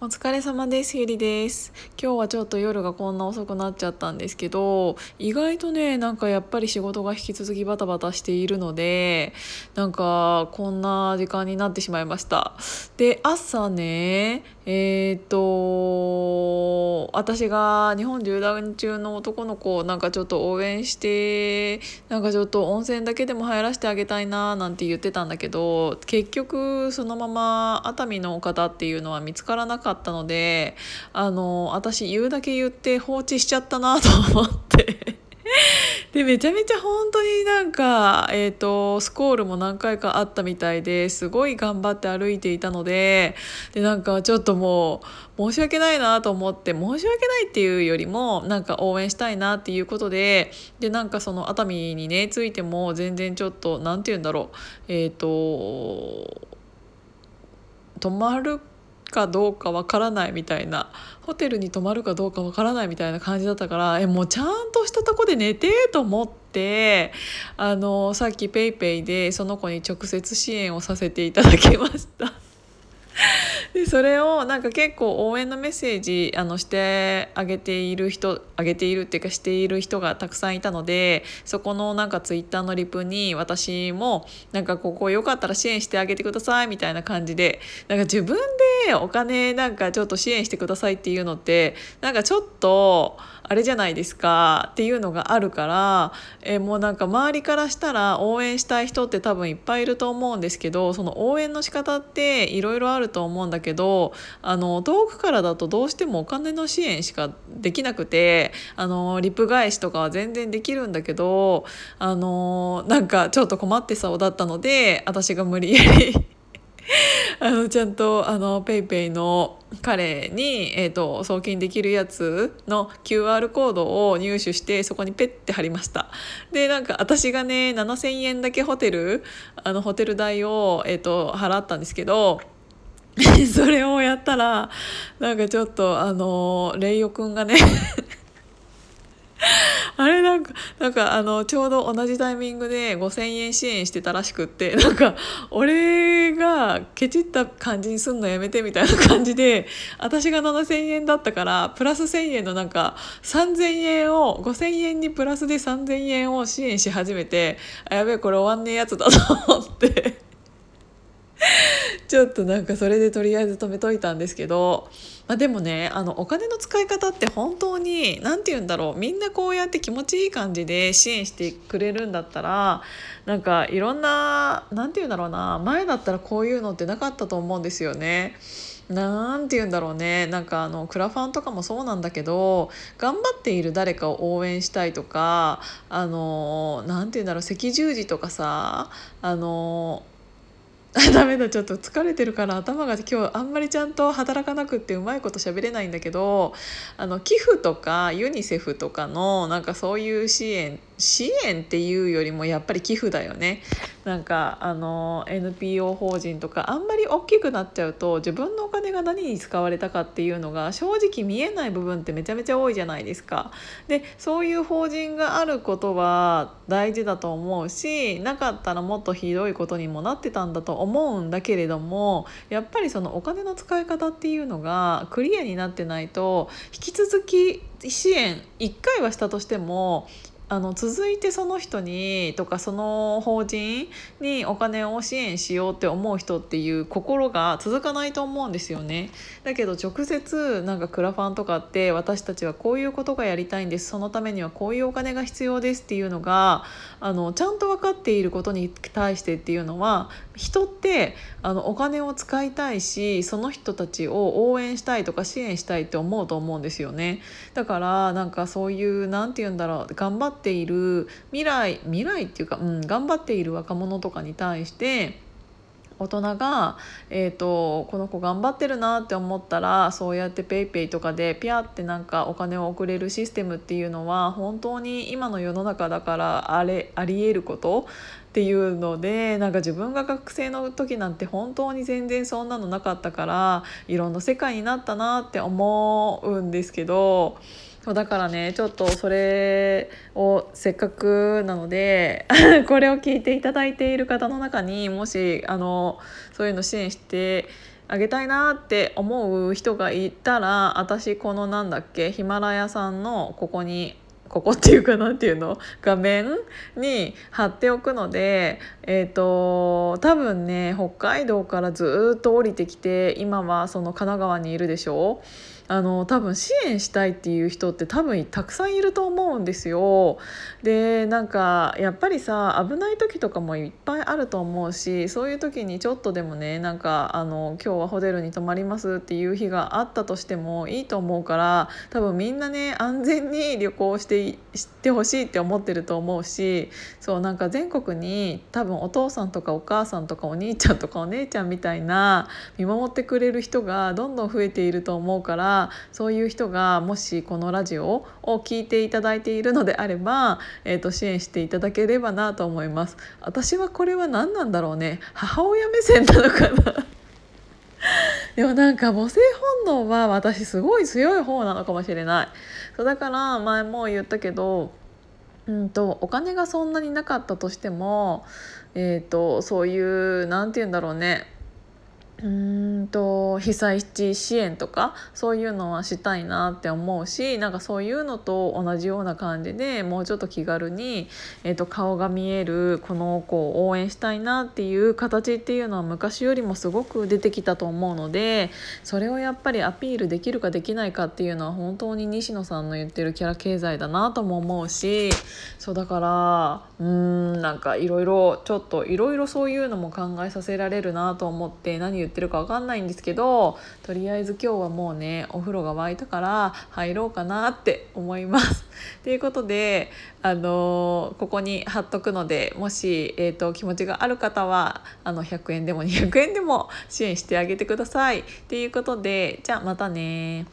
お疲れ様ですゆりです。今日はちょっと夜がこんな遅くなっちゃったんですけど意外とねなんかやっぱり仕事が引き続きバタバタしているのでなんかこんな時間になってしまいました。で朝ねえー、っと私が日本縦断中の男の子をなんかちょっと応援してなんかちょっと温泉だけでも入らせてあげたいななんて言ってたんだけど結局そのまま熱海の方っていうのは見つからなくかったのであの私言うだけ言って放置しちゃったなと思って。でめちゃめちゃ本当になんか、えーと、スコールも何回かあったみたいですごい頑張って歩いていたのででなんかちょっともう申し訳ないなと思って申し訳ないっていうよりもなんか応援したいなっていうことででなんかその熱海にねついても全然ちょっと何て言うんだろうえっ、ー、と泊まるかかどうかわからないみたいなホテルに泊まるかどうかわからないみたいな感じだったからえもうちゃんとしたとこで寝てと思ってあのさっき PayPay でその子に直接支援をさせていただきました。でそれをなんか結構応援のメッセージあのしてあげている人あげているっていうかしている人がたくさんいたのでそこのなんかツイッターのリプに私もなんかここよかったら支援してあげてくださいみたいな感じでなんか自分でお金なんかちょっと支援してくださいっていうのってなんかちょっと。あれじゃないですかっていうのがあるから、え、もうなんか周りからしたら応援したい人って多分いっぱいいると思うんですけどその応援の仕方っていろいろあると思うんだけどけどあの遠くからだとどうしてもお金の支援しかできなくてあのリプ返しとかは全然できるんだけどあのなんかちょっと困ってそうだったので私が無理やり あのちゃんとあの PayPay の彼に、えーと、送金できるやつの QR コードを入手してそこにペッて貼りました。でなんか私がね7,000円だけホテルあのホテル代を、えーと払ったんですけど それをやったらなんかちょっとあのレイヨくんがね あれなんかなんかあのちょうど同じタイミングで5,000円支援してたらしくってなんか俺がケチった感じにすんのやめてみたいな感じで私が7,000円だったからプラス1,000円のなんか3,000円を5,000円にプラスで3,000円を支援し始めてあやべえこれ終わんねえやつだと思って。ちょっとなんかそれでとりあえず止めといたんですけど、まあ、でもねあのお金の使い方って本当に何て言うんだろうみんなこうやって気持ちいい感じで支援してくれるんだったらなんかいろんな何て言うんだろうな前だったらこういうのってなかったと思うんですよね。なんて言うんだろうねなんかあのクラファンとかもそうなんだけど頑張っている誰かを応援したいとかあのなんて言うんだろう赤十字とかさあの ダメだちょっと疲れてるから頭が今日あんまりちゃんと働かなくってうまいこと喋れないんだけどあの寄付とかユニセフとかのなんかそういう支援支援っていうよりもやっぱり寄付だよねなんかあの NPO 法人とかあんまり大きくなっちゃうと自分のお金が何に使われたかっていうのが正直見えない部分ってめちゃめちゃ多いじゃないですか。でそういう法人があることは大事だと思うしなかったらもっとひどいことにもなってたんだと思うんだけれどもやっぱりそのお金の使い方っていうのがクリアになってないと引き続き支援1回はしたとしてもあの続いてその人にとかその法人にお金を支援しようって思う人っていう心が続かないと思うんですよね。だけど直接なんかクラファンとかって私たちはこういうことがやりたいんですそのためにはこういうお金が必要ですっていうのがあのちゃんと分かっていることに対してっていうのは人ってあのお金を使いたいしその人たちを応援したいとか支援したいって思うと思うんですよね。だからなんかそういう何て言うんだろう頑張っている未来未来っていうか、うん、頑張っている若者とかに対して大人が、えーと、この子頑張ってるなって思ったらそうやって PayPay とかでピャってなんかお金を送れるシステムっていうのは本当に今の世の中だからあれありえること？っていうのでなんか自分が学生の時なんて本当に全然そんなのなかったからいろんな世界になったなって思うんですけど。そうだからねちょっとそれをせっかくなので これを聞いていただいている方の中にもしあのそういうの支援してあげたいなって思う人がいたら私このなんだっけヒマラヤさんのここにここっていうかなんていうの？画面に貼っておくのでえっ、ー、と多分ね北海道からずっと降りてきて今はその神奈川にいるでしょ？うあの多分支援したいっていう人って多分たくさんいると思うんですよ。でなんかやっぱりさ危ない時とかもいっぱいあると思うしそういう時にちょっとでもねなんかあの今日はホテルに泊まりますっていう日があったとしてもいいと思うから多分みんなね安全に旅行してしてほしいって思ってると思うしそうなんか全国に多分お父さんとかお母さんとかお兄ちゃんとかお姉ちゃんみたいな見守ってくれる人がどんどん増えていると思うから。そういう人がもしこのラジオを聞いていただいているのであれば、えー、と支援していただければなと思います。私はこれは何なんだろうね。母親目線なのかな？でもなんか母性本能は私すごい強い方なのかもしれない。そうだから前も言ったけどうんとお金がそんなになかったとしても、えーと、そういう何て言うんだろうね。うんと被災地支援とかそういうのはしたいなって思うしなんかそういうのと同じような感じでもうちょっと気軽に、えー、と顔が見えるこの子を応援したいなっていう形っていうのは昔よりもすごく出てきたと思うのでそれをやっぱりアピールできるかできないかっていうのは本当に西野さんの言ってるキャラ経済だなとも思うしそうだからうーんなんかいろいろちょっといろいろそういうのも考えさせられるなと思って何言ってるか分かんないんですけどとりあえず今日はもうねお風呂が沸いたから入ろうかなって思います。ということであのここに貼っとくのでもし、えーと、気持ちがある方はあの100円でも200円でも支援してあげてください。ということでじゃあまたね